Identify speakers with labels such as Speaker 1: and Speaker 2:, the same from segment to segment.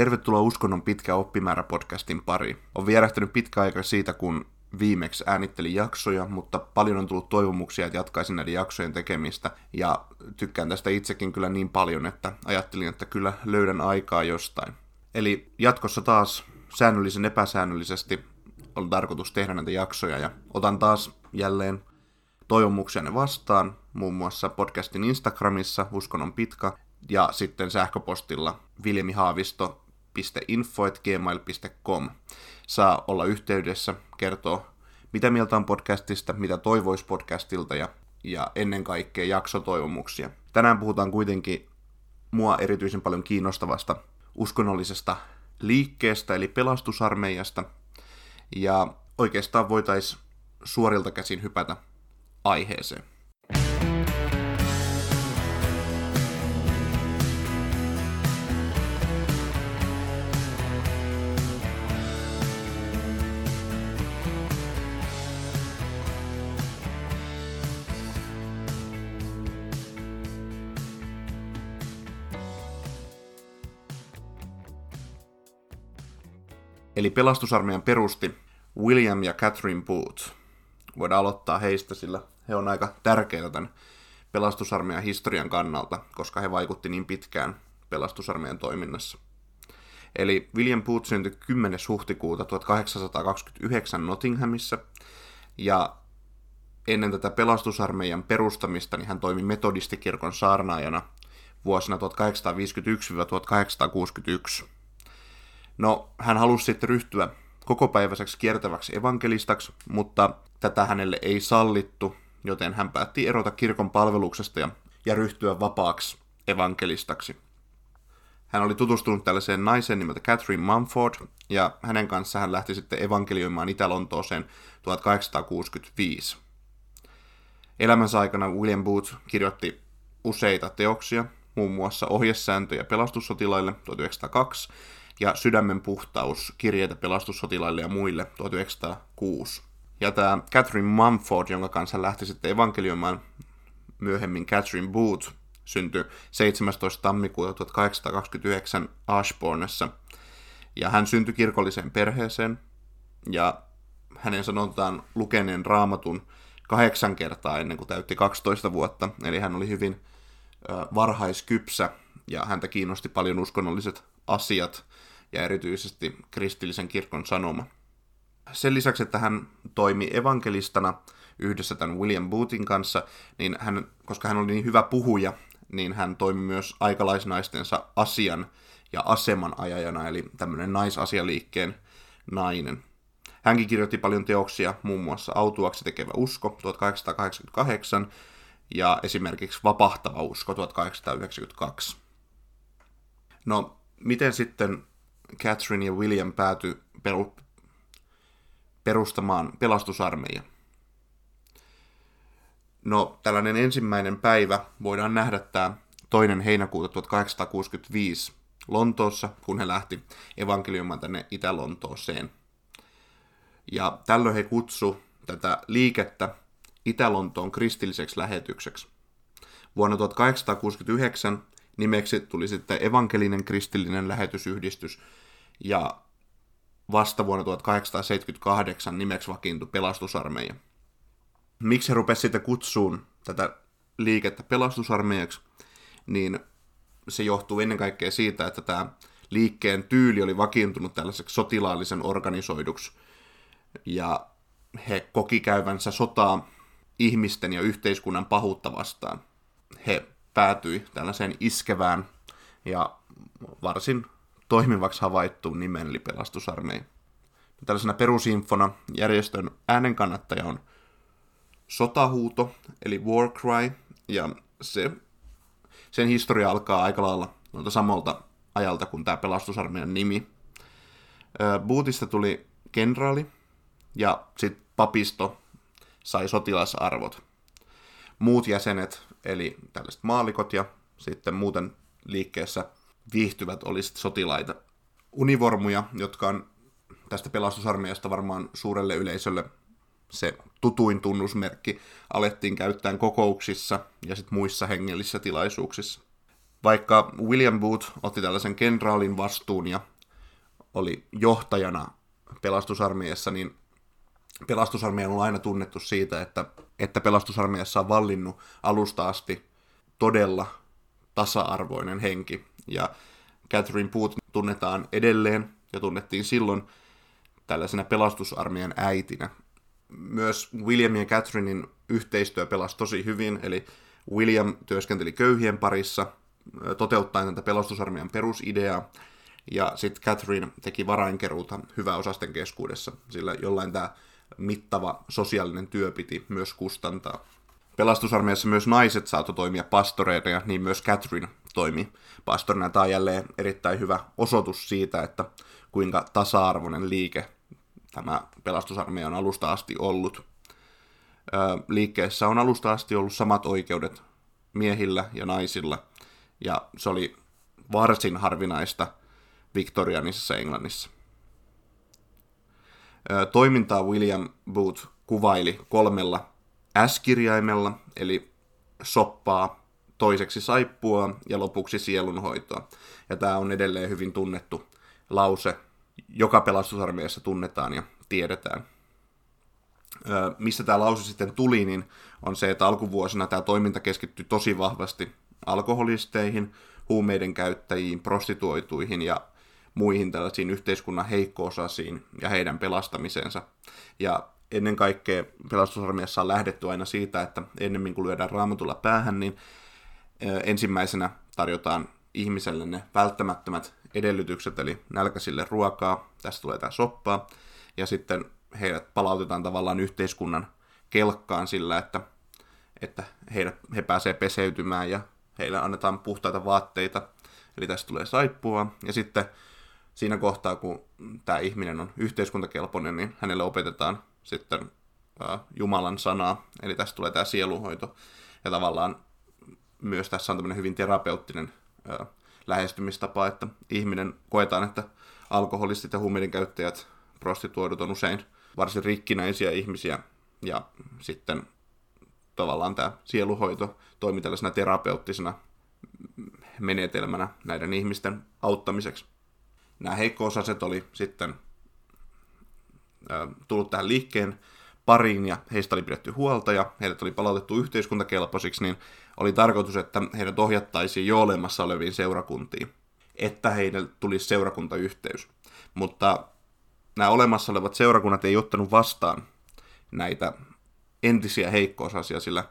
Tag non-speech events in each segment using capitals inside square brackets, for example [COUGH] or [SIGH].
Speaker 1: Tervetuloa Uskonnon pitkä oppimäärä podcastin pari. On vierähtänyt pitkä aika siitä, kun viimeksi äänittelin jaksoja, mutta paljon on tullut toivomuksia, että jatkaisin näiden jaksojen tekemistä. Ja tykkään tästä itsekin kyllä niin paljon, että ajattelin, että kyllä löydän aikaa jostain. Eli jatkossa taas säännöllisen epäsäännöllisesti on tarkoitus tehdä näitä jaksoja ja otan taas jälleen toivomuksia vastaan, muun muassa podcastin Instagramissa, uskonnon pitkä, ja sitten sähköpostilla viljamihaavisto.info.gmail.com. Saa olla yhteydessä, kertoa mitä mieltä on podcastista, mitä toivoisi podcastilta ja, ja ennen kaikkea jaksotoivomuksia. Tänään puhutaan kuitenkin mua erityisen paljon kiinnostavasta uskonnollisesta liikkeestä, eli pelastusarmeijasta. Ja oikeastaan voitaisiin suorilta käsin hypätä aiheeseen. Eli pelastusarmeijan perusti William ja Catherine Booth. Voidaan aloittaa heistä, sillä he on aika tärkeitä tämän pelastusarmeijan historian kannalta, koska he vaikutti niin pitkään pelastusarmeijan toiminnassa. Eli William Booth syntyi 10. huhtikuuta 1829 Nottinghamissa, ja ennen tätä pelastusarmeijan perustamista niin hän toimi metodistikirkon saarnaajana vuosina 1851-1861. No, hän halusi sitten ryhtyä kokopäiväiseksi kiertäväksi evankelistaksi, mutta tätä hänelle ei sallittu, joten hän päätti erota kirkon palveluksesta ja, ja ryhtyä vapaaksi evankelistaksi. Hän oli tutustunut tällaiseen naiseen nimeltä Catherine Mumford, ja hänen kanssaan hän lähti sitten evankelioimaan Itä-Lontooseen 1865. Elämänsä aikana William Booth kirjoitti useita teoksia, muun muassa ohjesääntöjä pelastussotilaille 1902 ja Sydämen puhtaus, kirjeitä pelastussotilaille ja muille 1906. Ja tämä Catherine Mumford, jonka kanssa hän lähti sitten evankelioimaan myöhemmin Catherine Booth, syntyi 17. tammikuuta 1829 Ashbournessa. Ja hän syntyi kirkolliseen perheeseen, ja hänen sanotaan lukeneen raamatun kahdeksan kertaa ennen kuin täytti 12 vuotta, eli hän oli hyvin varhaiskypsä, ja häntä kiinnosti paljon uskonnolliset asiat, ja erityisesti kristillisen kirkon sanoma. Sen lisäksi, että hän toimi evankelistana yhdessä tämän William Boothin kanssa, niin hän, koska hän oli niin hyvä puhuja, niin hän toimi myös aikalaisnaistensa asian ja aseman ajajana, eli tämmöinen naisasialiikkeen nainen. Hänkin kirjoitti paljon teoksia, muun muassa Autuaksi tekevä usko 1888 ja esimerkiksi Vapahtava usko 1892. No, miten sitten Catherine ja William pääty perustamaan pelastusarmeija. No, tällainen ensimmäinen päivä voidaan nähdä tämä toinen heinäkuuta 1865 Lontoossa, kun he lähti evankelioimaan tänne Itä-Lontooseen. Ja tällöin he kutsu tätä liikettä Itä-Lontoon kristilliseksi lähetykseksi. Vuonna 1869 nimeksi tuli sitten evankelinen kristillinen lähetysyhdistys, ja vasta vuonna 1878 nimeksi vakiintui pelastusarmeija. Miksi he rupesivat sitten kutsuun tätä liikettä pelastusarmeijaksi, niin se johtuu ennen kaikkea siitä, että tämä liikkeen tyyli oli vakiintunut tällaiseksi sotilaallisen organisoiduksi, ja he koki käyvänsä sotaa ihmisten ja yhteiskunnan pahuutta vastaan. He päätyi tällaiseen iskevään ja varsin toimivaksi havaittuun nimen, eli pelastusarmeija. Tällaisena perusinfona järjestön äänenkannattaja on sotahuuto, eli war cry, ja se, sen historia alkaa aika lailla noilta samalta ajalta kuin tämä pelastusarmeijan nimi. Bootista tuli kenraali, ja sitten papisto sai sotilasarvot. Muut jäsenet, eli tällaiset maalikot ja sitten muuten liikkeessä viihtyvät olisivat sotilaita. Univormuja, jotka on tästä pelastusarmeijasta varmaan suurelle yleisölle se tutuin tunnusmerkki, alettiin käyttää kokouksissa ja sitten muissa hengellisissä tilaisuuksissa. Vaikka William Booth otti tällaisen kenraalin vastuun ja oli johtajana pelastusarmeijassa, niin pelastusarmeija on aina tunnettu siitä, että, että pelastusarmeijassa on vallinnut alusta asti todella tasa-arvoinen henki. Ja Catherine Booth tunnetaan edelleen ja tunnettiin silloin tällaisena pelastusarmeijan äitinä. Myös Williamin ja Catherinein yhteistyö pelasi tosi hyvin, eli William työskenteli köyhien parissa, toteuttaen tätä pelastusarmeijan perusideaa, ja sitten Catherine teki varainkeruuta hyväosasten keskuudessa, sillä jollain tämä mittava sosiaalinen työ piti myös kustantaa. Pelastusarmeijassa myös naiset saattoi toimia pastoreina niin myös Catherine toimi pastorina. Tämä on jälleen erittäin hyvä osoitus siitä, että kuinka tasa-arvoinen liike tämä pelastusarmeija on alusta asti ollut. Liikkeessä on alusta asti ollut samat oikeudet miehillä ja naisilla, ja se oli varsin harvinaista Victorianisessa Englannissa. Toimintaa William Booth kuvaili kolmella S-kirjaimella, eli soppaa, toiseksi saippua ja lopuksi sielunhoitoa. Ja tämä on edelleen hyvin tunnettu lause, joka pelastusarmeijassa tunnetaan ja tiedetään. Ö, mistä tämä lause sitten tuli, niin on se, että alkuvuosina tämä toiminta keskittyi tosi vahvasti alkoholisteihin, huumeiden käyttäjiin, prostituoituihin ja muihin tällaisiin yhteiskunnan heikkoosasiin ja heidän pelastamisensa. Ja ennen kaikkea pelastusarmeijassa on lähdetty aina siitä, että ennemmin kuin lyödään raamatulla päähän, niin ensimmäisenä tarjotaan ihmiselle ne välttämättömät edellytykset, eli nälkäisille ruokaa, tästä tulee tämä soppaa, ja sitten heidät palautetaan tavallaan yhteiskunnan kelkkaan sillä, että, että heidät, he pääsee peseytymään ja heille annetaan puhtaita vaatteita, eli tästä tulee saippua, ja sitten siinä kohtaa, kun tämä ihminen on yhteiskuntakelpoinen, niin hänelle opetetaan sitten Jumalan sanaa, eli tästä tulee tämä sieluhoito, ja tavallaan myös tässä on tämmöinen hyvin terapeuttinen lähestymistapa, että ihminen koetaan, että alkoholistit ja huumeiden käyttäjät, prostituoidut on usein varsin rikkinäisiä ihmisiä, ja sitten tavallaan tämä sieluhoito toimii tällaisena terapeuttisena menetelmänä näiden ihmisten auttamiseksi. Nämä heikko-osaset oli sitten tullut tähän liikkeen pariin ja heistä oli pidetty huolta ja heidät oli palautettu yhteiskuntakelpoisiksi, niin oli tarkoitus, että heidät ohjattaisiin jo olemassa oleviin seurakuntiin, että heille tulisi seurakuntayhteys. Mutta nämä olemassa olevat seurakunnat ei ottanut vastaan näitä entisiä heikkoosasia, sillä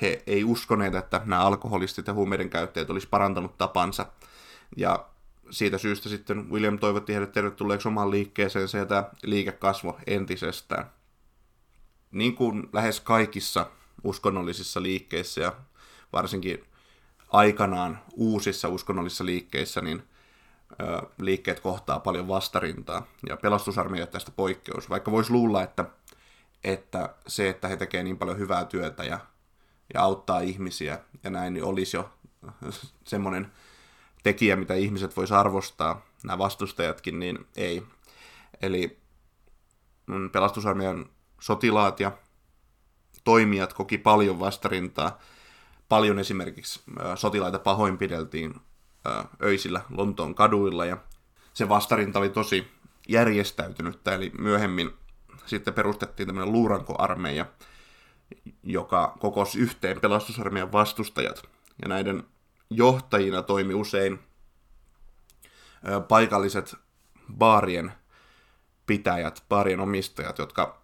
Speaker 1: he ei uskoneet, että nämä alkoholistit ja huumeiden käyttäjät olisi parantanut tapansa. Ja siitä syystä sitten William toivotti heidät tervetulleeksi omaan liikkeeseen ja tämä liike kasvoi entisestään. Niin kuin lähes kaikissa uskonnollisissa liikkeissä ja varsinkin aikanaan uusissa uskonnollisissa liikkeissä, niin liikkeet kohtaa paljon vastarintaa. Ja pelastusarmeija tästä poikkeus. Vaikka voisi luulla, että, että se, että he tekevät niin paljon hyvää työtä ja, ja auttaa ihmisiä ja näin, niin olisi jo [LAUGHS] semmoinen tekijä, mitä ihmiset vois arvostaa, nämä vastustajatkin, niin ei. Eli pelastusarmeijan sotilaat ja toimijat koki paljon vastarintaa. Paljon esimerkiksi sotilaita pahoinpideltiin öisillä Lontoon kaduilla ja se vastarinta oli tosi järjestäytynyt, eli myöhemmin sitten perustettiin tämmöinen luurankoarmeija, joka kokosi yhteen pelastusarmeijan vastustajat. Ja näiden johtajina toimi usein paikalliset baarien pitäjät, baarien omistajat, jotka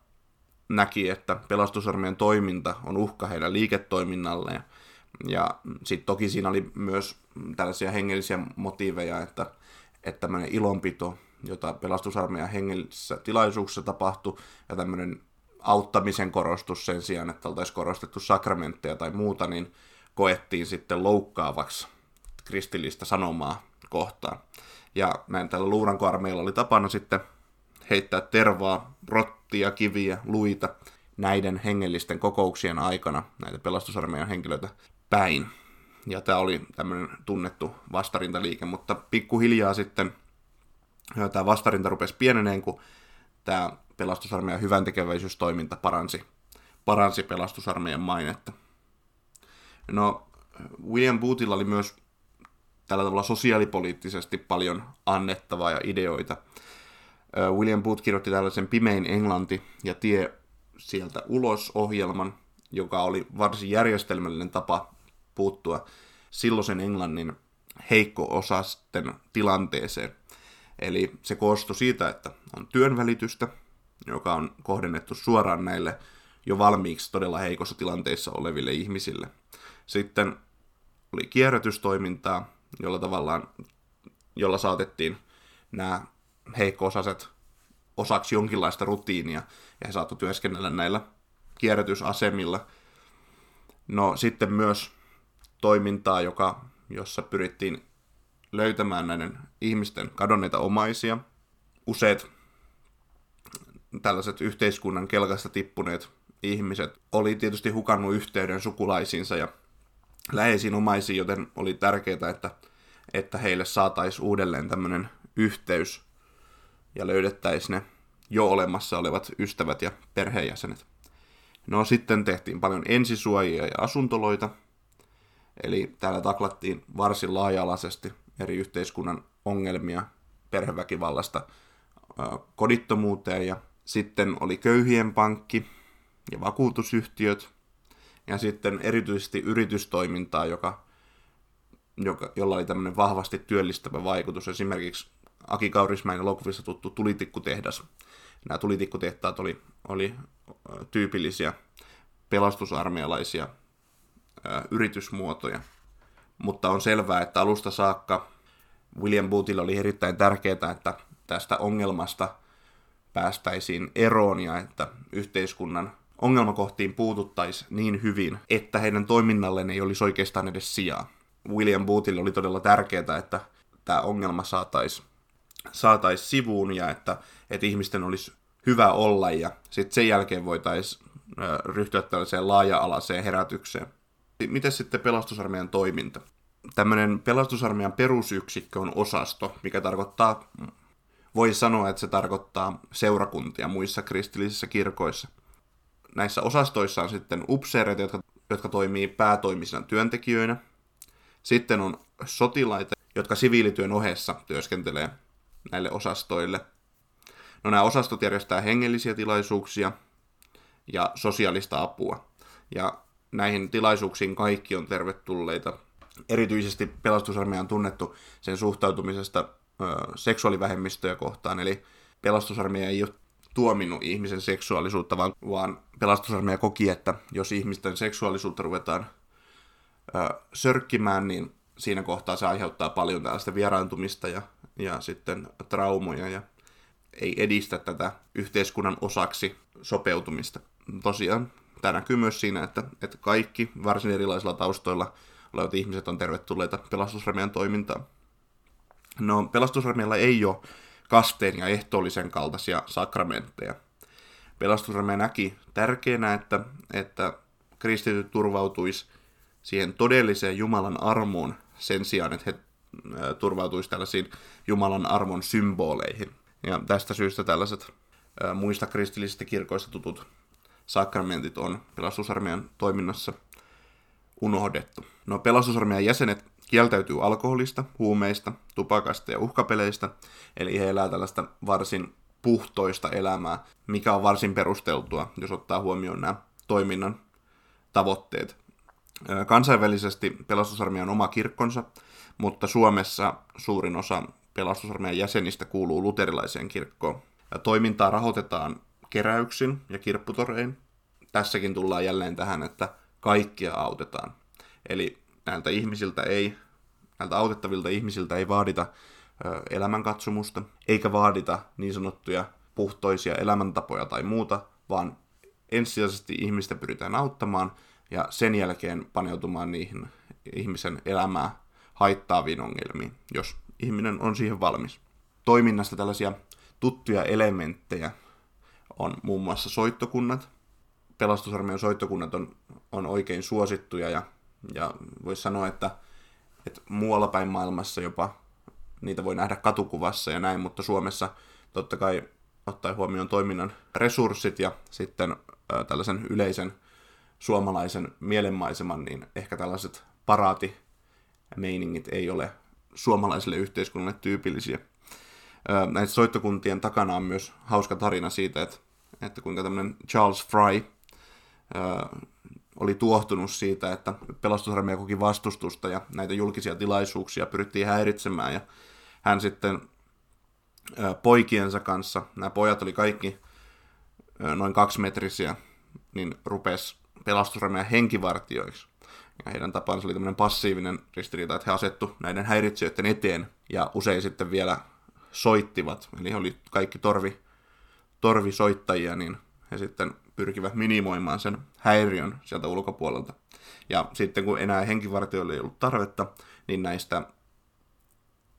Speaker 1: näki, että pelastusarmeijan toiminta on uhka heidän liiketoiminnalle. Ja sitten toki siinä oli myös tällaisia hengellisiä motiiveja, että, että tämmöinen ilonpito, jota pelastusarmeijan hengellisissä tilaisuuksissa tapahtui, ja tämmöinen auttamisen korostus sen sijaan, että oltaisiin korostettu sakramentteja tai muuta, niin koettiin sitten loukkaavaksi kristillistä sanomaa kohtaan. Ja näin tällä luurankoarmeilla oli tapana sitten heittää tervaa, rottia, kiviä, luita näiden hengellisten kokouksien aikana näitä pelastusarmeijan henkilöitä päin. Ja tämä oli tämmöinen tunnettu vastarintaliike, mutta pikkuhiljaa sitten tämä vastarinta rupesi pieneneen, kun tämä pelastusarmeijan hyvän tekeväisyystoiminta paransi, paransi pelastusarmeijan mainetta. No, William Boothilla oli myös tällä tavalla sosiaalipoliittisesti paljon annettavaa ja ideoita. William Booth kirjoitti tällaisen Pimein Englanti ja tie sieltä ulos ohjelman, joka oli varsin järjestelmällinen tapa puuttua silloisen Englannin heikko-osasten tilanteeseen. Eli se koostui siitä, että on työnvälitystä, joka on kohdennettu suoraan näille jo valmiiksi todella heikossa tilanteissa oleville ihmisille. Sitten oli kierrätystoimintaa, jolla tavallaan, jolla saatettiin nämä heikko-osaset osaksi jonkinlaista rutiinia, ja he saattoi työskennellä näillä kierrätysasemilla. No sitten myös toimintaa, joka, jossa pyrittiin löytämään näiden ihmisten kadonneita omaisia. Useat tällaiset yhteiskunnan kelkasta tippuneet ihmiset oli tietysti hukannut yhteyden sukulaisiinsa ja läheisiin omaisiin, joten oli tärkeää, että, että heille saataisiin uudelleen tämmöinen yhteys ja löydettäisiin ne jo olemassa olevat ystävät ja perheenjäsenet. No sitten tehtiin paljon ensisuojia ja asuntoloita, eli täällä taklattiin varsin laaja-alaisesti eri yhteiskunnan ongelmia perheväkivallasta kodittomuuteen ja sitten oli köyhien pankki ja vakuutusyhtiöt ja sitten erityisesti yritystoimintaa, joka, joka, jolla oli tämmöinen vahvasti työllistävä vaikutus. Esimerkiksi Aki Kaurismäen elokuvissa tuttu tulitikkutehdas. Nämä tulitikkutehtaat oli, oli tyypillisiä pelastusarmealaisia yritysmuotoja. Mutta on selvää, että alusta saakka William Boothille oli erittäin tärkeää, että tästä ongelmasta päästäisiin eroon ja että yhteiskunnan ongelmakohtiin puututtaisiin niin hyvin, että heidän toiminnalleen ei olisi oikeastaan edes sijaa. William Boothille oli todella tärkeää, että tämä ongelma saataisiin saatais sivuun ja että, että ihmisten olisi hyvä olla ja sitten sen jälkeen voitaisiin ryhtyä tällaiseen laaja-alaiseen herätykseen. Miten sitten pelastusarmeijan toiminta? Tämmöinen pelastusarmeijan perusyksikkö on osasto, mikä tarkoittaa, voi sanoa, että se tarkoittaa seurakuntia muissa kristillisissä kirkoissa. Näissä osastoissa on sitten upseereita, jotka, jotka toimii päätoimisina työntekijöinä. Sitten on sotilaita, jotka siviilityön ohessa työskentelee näille osastoille. No nämä osastot järjestää hengellisiä tilaisuuksia ja sosiaalista apua. Ja näihin tilaisuuksiin kaikki on tervetulleita. Erityisesti pelastusarmeija on tunnettu sen suhtautumisesta ö, seksuaalivähemmistöjä kohtaan, eli pelastusarmeija ei ole tuominnut ihmisen seksuaalisuutta, vaan, vaan pelastusarmeija koki, että jos ihmisten seksuaalisuutta ruvetaan ö, sörkkimään, niin siinä kohtaa se aiheuttaa paljon tällaista vieraantumista ja, ja sitten traumoja ja ei edistä tätä yhteiskunnan osaksi sopeutumista. Tosiaan tämä näkyy myös siinä, että, että kaikki varsin erilaisilla taustoilla olevat ihmiset on tervetulleita pelastusarmeijan toimintaan. No, pelastusarmeijalla ei ole kasteen ja ehtoollisen kaltaisia sakramentteja. Pelastusarmeija näki tärkeänä, että, että kristityt turvautuisi siihen todelliseen Jumalan armoon sen sijaan, että he turvautuisi tällaisiin Jumalan armon symboleihin. Ja tästä syystä tällaiset muista kristillisistä kirkoista tutut sakramentit on pelastusarmeijan toiminnassa unohdettu. No pelastusarmeijan jäsenet kieltäytyy alkoholista, huumeista, tupakasta ja uhkapeleistä, eli he elää tällaista varsin puhtoista elämää, mikä on varsin perusteltua, jos ottaa huomioon nämä toiminnan tavoitteet. Kansainvälisesti pelastusarmeijan oma kirkkonsa, mutta Suomessa suurin osa pelastusarmeijan jäsenistä kuuluu luterilaiseen kirkkoon. Ja toimintaa rahoitetaan keräyksin ja kirpputorein. Tässäkin tullaan jälleen tähän, että kaikkia autetaan. Eli näiltä ihmisiltä ei, näiltä autettavilta ihmisiltä ei vaadita elämänkatsomusta, eikä vaadita niin sanottuja puhtoisia elämäntapoja tai muuta, vaan ensisijaisesti ihmistä pyritään auttamaan ja sen jälkeen paneutumaan niihin ihmisen elämää haittaaviin ongelmiin, jos ihminen on siihen valmis. Toiminnasta tällaisia tuttuja elementtejä on muun muassa soittokunnat. Pelastusarmeijan soittokunnat on, on oikein suosittuja ja, ja voisi sanoa, että, että muualla päin maailmassa jopa niitä voi nähdä katukuvassa ja näin, mutta Suomessa totta kai ottaen huomioon toiminnan resurssit ja sitten ä, tällaisen yleisen suomalaisen mielenmaiseman, niin ehkä tällaiset paraati meiningit ei ole suomalaiselle yhteiskunnalle tyypillisiä. Näiden soittokuntien takana on myös hauska tarina siitä, että, että kuinka tämmöinen Charles Fry oli tuohtunut siitä, että pelastusarmeija koki vastustusta ja näitä julkisia tilaisuuksia pyrittiin häiritsemään ja hän sitten poikiensa kanssa, nämä pojat oli kaikki noin kaksimetrisiä, niin rupesi pelastusarmeijan henkivartioiksi. Ja heidän tapansa oli tämmöinen passiivinen ristiriita, että he asettu näiden häiritsijöiden eteen ja usein sitten vielä soittivat, eli he oli kaikki torvi, torvisoittajia, niin he sitten pyrkivät minimoimaan sen häiriön sieltä ulkopuolelta. Ja sitten kun enää henkivartijoille ei ollut tarvetta, niin näistä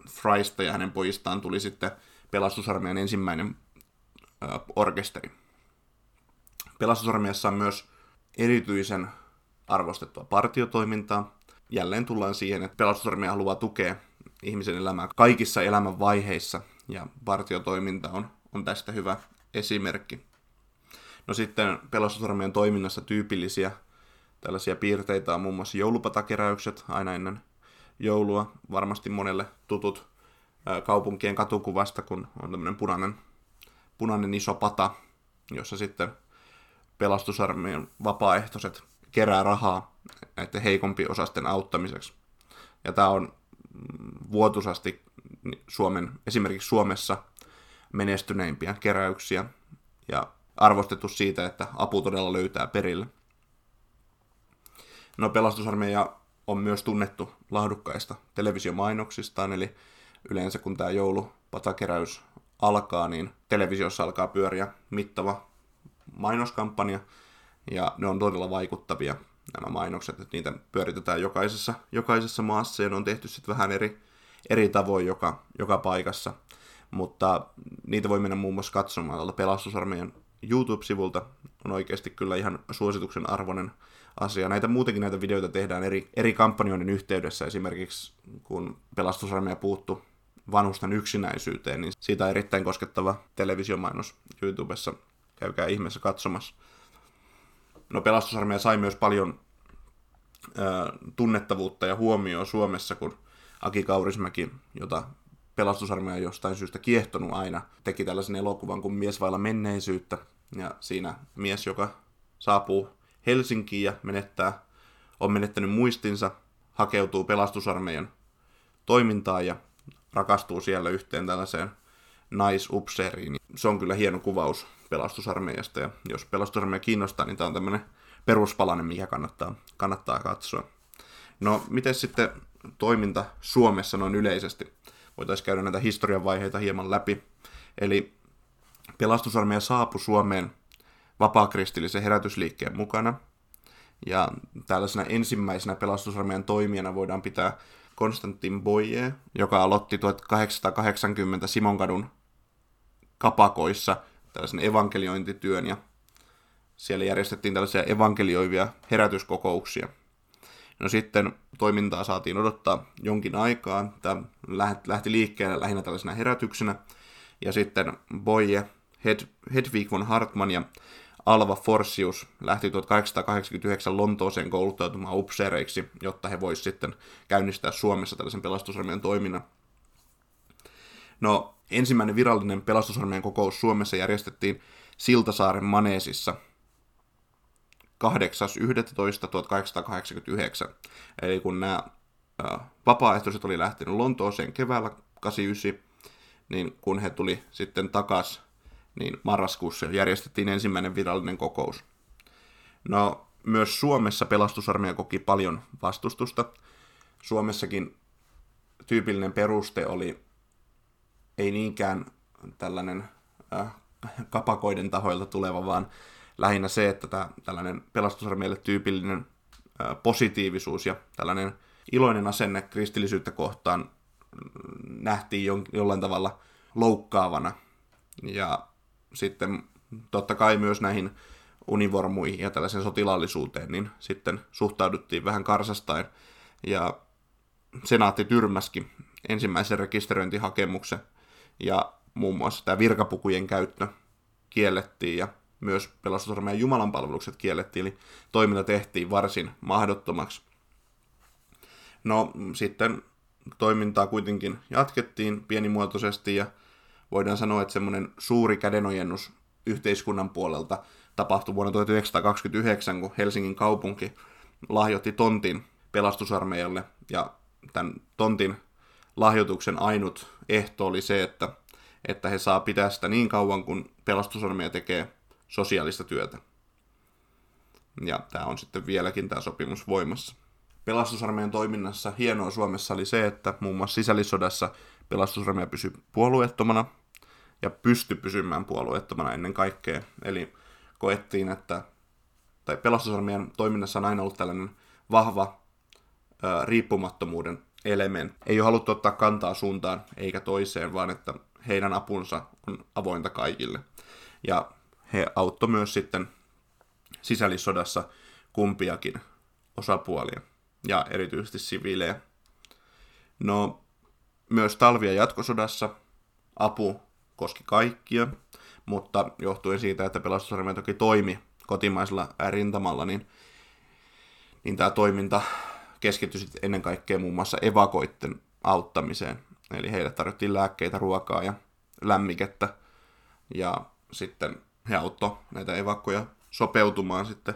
Speaker 1: Frysta ja hänen pojistaan tuli sitten pelastusarmeijan ensimmäinen ö, orkesteri. Pelastusarmeijassa on myös erityisen arvostettua partiotoimintaa. Jälleen tullaan siihen, että pelastusarmeija haluaa tukea ihmisen elämää kaikissa elämän vaiheissa, ja partiotoiminta on, on tästä hyvä esimerkki. No sitten pelastusarmeijan toiminnassa tyypillisiä tällaisia piirteitä on muun muassa joulupatakeräykset aina ennen joulua. Varmasti monelle tutut kaupunkien katukuvasta, kun on tämmöinen punainen, punainen iso pata, jossa sitten pelastusarmeijan vapaaehtoiset kerää rahaa näiden heikompi osasten auttamiseksi. Ja tämä on vuotuisasti Suomen, esimerkiksi Suomessa menestyneimpiä keräyksiä ja arvostettu siitä, että apu todella löytää perille. No pelastusarmeija on myös tunnettu laadukkaista televisiomainoksistaan, eli yleensä kun tämä joulupatakeräys alkaa, niin televisiossa alkaa pyöriä mittava mainoskampanja, ja ne on todella vaikuttavia nämä mainokset, että niitä pyöritetään jokaisessa, jokaisessa maassa, ja ne on tehty sitten vähän eri, eri tavoin joka, joka paikassa, mutta niitä voi mennä muun muassa katsomaan tuolta pelastusarmeijan YouTube-sivulta, on oikeasti kyllä ihan suosituksen arvoinen asia. Näitä muutenkin näitä videoita tehdään eri, eri kampanjoiden yhteydessä, esimerkiksi kun pelastusarmeija puuttu vanhusten yksinäisyyteen, niin siitä on erittäin koskettava televisiomainos YouTubessa. Käykää ihmeessä katsomassa. No pelastusarmeija sai myös paljon ö, tunnettavuutta ja huomioon Suomessa, kun Aki Kaurismäki, jota pelastusarmeija jostain syystä kiehtonut aina, teki tällaisen elokuvan kuin Mies vailla menneisyyttä. Ja siinä mies, joka saapuu Helsinkiin ja menettää, on menettänyt muistinsa, hakeutuu pelastusarmeijan toimintaan ja rakastuu siellä yhteen tällaiseen naisupseeriin. Se on kyllä hieno kuvaus pelastusarmeijasta ja jos pelastusarmeija kiinnostaa, niin tämä on tämmöinen peruspalanen, mikä kannattaa, kannattaa katsoa. No, miten sitten toiminta Suomessa noin yleisesti? Voitaisiin käydä näitä historian vaiheita hieman läpi. Eli pelastusarmeija saapui Suomeen vapaakristillisen herätysliikkeen mukana. Ja tällaisena ensimmäisenä pelastusarmeijan toimijana voidaan pitää Konstantin Boye, joka aloitti 1880 Simonkadun kapakoissa tällaisen evankeliointityön ja siellä järjestettiin tällaisia evankelioivia herätyskokouksia. No sitten toimintaa saatiin odottaa jonkin aikaa. Tämä lähti liikkeelle lähinnä tällaisena herätyksenä. Ja sitten Boye, Hed, Hedwig von Hartmann ja Alva Forsius lähti 1889 Lontooseen kouluttautumaan upseereiksi, jotta he voisivat sitten käynnistää Suomessa tällaisen pelastusarmeijan toiminnan. No, ensimmäinen virallinen pelastusarmeijan kokous Suomessa järjestettiin Siltasaaren Maneesissa 8.11.1889. Eli kun nämä vapaaehtoiset oli lähtenyt Lontooseen keväällä 89, niin kun he tuli sitten takaisin niin marraskuussa järjestettiin ensimmäinen virallinen kokous. No, myös Suomessa pelastusarmeija koki paljon vastustusta. Suomessakin tyypillinen peruste oli ei niinkään tällainen äh, kapakoiden tahoilta tuleva, vaan lähinnä se, että tämä, tällainen pelastusarmeijalle tyypillinen äh, positiivisuus ja tällainen iloinen asenne kristillisyyttä kohtaan nähtiin jo, jollain tavalla loukkaavana. Ja sitten totta kai myös näihin univormuihin ja tällaiseen sotilaallisuuteen, niin sitten suhtauduttiin vähän karsastain. Ja senaatti tyrmäski ensimmäisen rekisteröintihakemuksen ja muun muassa tämä virkapukujen käyttö kiellettiin ja myös pelastusarmeijan jumalanpalvelukset kiellettiin, eli toiminta tehtiin varsin mahdottomaksi. No sitten toimintaa kuitenkin jatkettiin pienimuotoisesti ja voidaan sanoa, että semmoinen suuri kädenojennus yhteiskunnan puolelta tapahtui vuonna 1929, kun Helsingin kaupunki lahjoitti tontin pelastusarmeijalle ja tämän tontin lahjoituksen ainut ehto oli se, että, että he saa pitää sitä niin kauan, kun pelastusarmeija tekee sosiaalista työtä. Ja tämä on sitten vieläkin tämä sopimus voimassa. Pelastusarmeijan toiminnassa hienoa Suomessa oli se, että muun muassa sisällissodassa pelastusarmeija pysyi puolueettomana ja pystyi pysymään puolueettomana ennen kaikkea. Eli koettiin, että tai pelastusarmeijan toiminnassa on aina ollut tällainen vahva ää, riippumattomuuden elementti. Ei ole haluttu ottaa kantaa suuntaan eikä toiseen, vaan että heidän apunsa on avointa kaikille. Ja he auttoi myös sitten sisällissodassa kumpiakin osapuolia ja erityisesti siviilejä. No, myös talvi- ja jatkosodassa apu koski kaikkia, mutta johtuen siitä, että pelastusarmeija toki toimi kotimaisella rintamalla, niin, niin tämä toiminta keskittyi ennen kaikkea muun muassa evakoitten auttamiseen. Eli heille tarjottiin lääkkeitä, ruokaa ja lämmikettä. Ja sitten he auttoi näitä evakkoja sopeutumaan sitten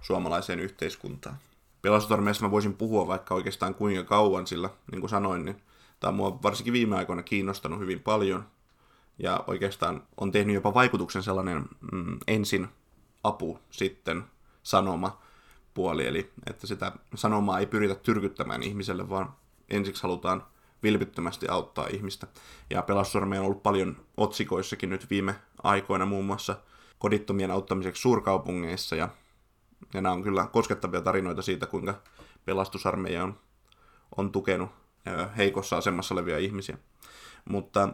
Speaker 1: suomalaiseen yhteiskuntaan. Pelastusarmeijassa mä voisin puhua vaikka oikeastaan kuinka kauan, sillä niin kuin sanoin, niin tämä on mua varsinkin viime aikoina kiinnostanut hyvin paljon. Ja oikeastaan on tehnyt jopa vaikutuksen sellainen mm, ensin apu, sitten sanoma puoli, eli että sitä sanomaa ei pyritä tyrkyttämään ihmiselle, vaan ensiksi halutaan vilpittömästi auttaa ihmistä. Ja pelastusarmeija on ollut paljon otsikoissakin nyt viime aikoina muun muassa kodittomien auttamiseksi suurkaupungeissa, ja, ja nämä on kyllä koskettavia tarinoita siitä, kuinka pelastusarmeija on, on tukenut heikossa asemassa olevia ihmisiä. Mutta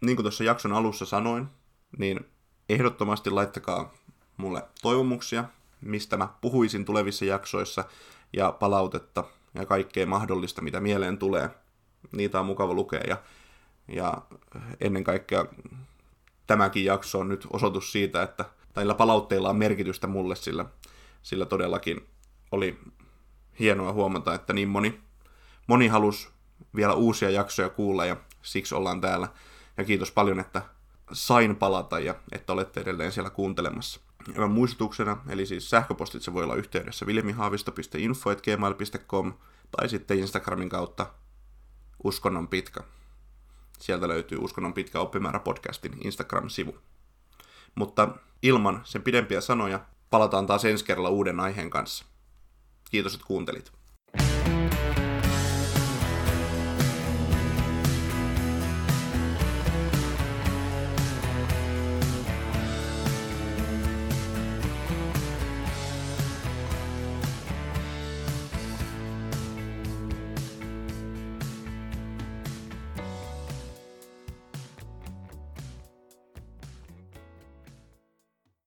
Speaker 1: niin kuin tuossa jakson alussa sanoin, niin ehdottomasti laittakaa mulle toivomuksia, mistä mä puhuisin tulevissa jaksoissa, ja palautetta ja kaikkea mahdollista, mitä mieleen tulee. Niitä on mukava lukea, ja, ja ennen kaikkea tämäkin jakso on nyt osoitus siitä, että näillä palautteilla on merkitystä mulle, sillä, sillä todellakin oli hienoa huomata, että niin moni, moni halusi vielä uusia jaksoja kuulla, ja siksi ollaan täällä. Ja kiitos paljon, että sain palata ja että olette edelleen siellä kuuntelemassa. Ja muistutuksena, eli siis sähköpostitse voi olla yhteydessä vilmihaavisto.info.gmail.com tai sitten Instagramin kautta uskonnon pitkä. Sieltä löytyy Uskonnon pitkä oppimäärä podcastin Instagram-sivu. Mutta ilman sen pidempiä sanoja palataan taas ensi kerralla uuden aiheen kanssa. Kiitos, että kuuntelit.